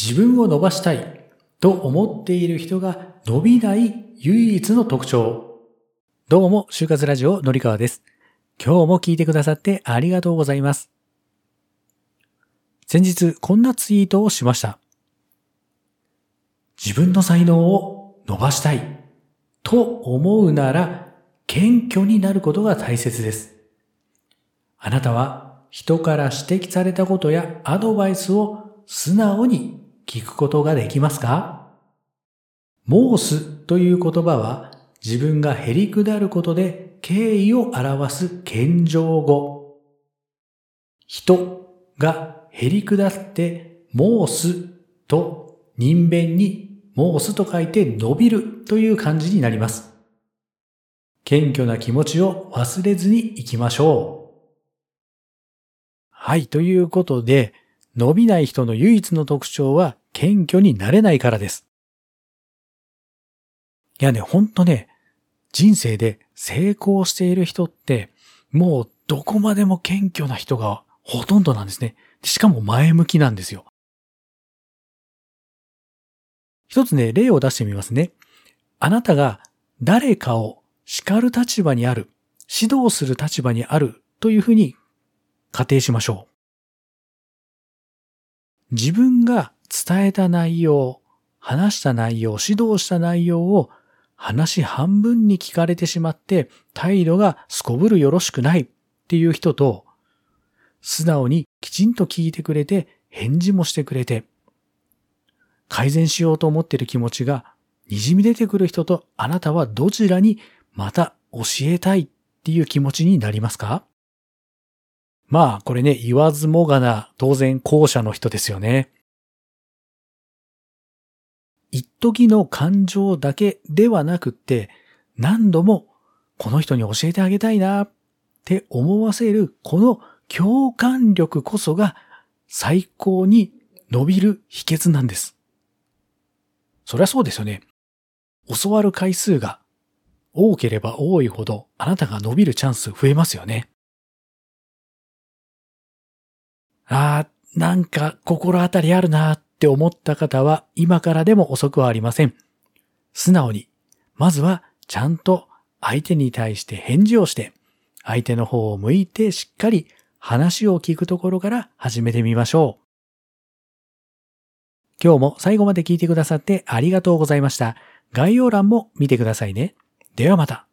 自分を伸ばしたいと思っている人が伸びない唯一の特徴。どうも、就活ラジオのりかわです。今日も聞いてくださってありがとうございます。先日、こんなツイートをしました。自分の才能を伸ばしたいと思うなら、謙虚になることが大切です。あなたは人から指摘されたことやアドバイスを素直に聞くことができますか？申すという言葉は自分がへり下ることで敬意を表す謙譲語。人がへり下って申すと人弁に申すと書いて伸びるという感じになります。謙虚な気持ちを忘れずに行きましょう。はい、ということで、伸びない人の唯一の特徴は謙虚になれないからです。いやね、ほんとね、人生で成功している人って、もうどこまでも謙虚な人がほとんどなんですね。しかも前向きなんですよ。一つね、例を出してみますね。あなたが誰かを叱る立場にある、指導する立場にあるというふうに仮定しましょう。自分が伝えた内容、話した内容、指導した内容を話半分に聞かれてしまって態度がすこぶるよろしくないっていう人と、素直にきちんと聞いてくれて返事もしてくれて、改善しようと思っている気持ちが滲み出てくる人とあなたはどちらにまた教えたいっていう気持ちになりますか？まあ、これね、言わずもがな、当然後者の人ですよね。一時の感情だけではなくて、何度もこの人に教えてあげたいなって思わせる、この共感力こそが最高に伸びる秘訣なんです。そりゃそうですよね。教わる回数が多ければ多いほどあなたが伸びるチャンス増えますよね。ああ、なんか心当たりあるなって思った方は今からでも遅くはありません。素直に、まずはちゃんと相手に対して返事をして、相手の方を向いてしっかり話を聞くところから始めてみましょう。今日も最後まで聞いてくださってありがとうございました。概要欄も見てくださいね。ではまた。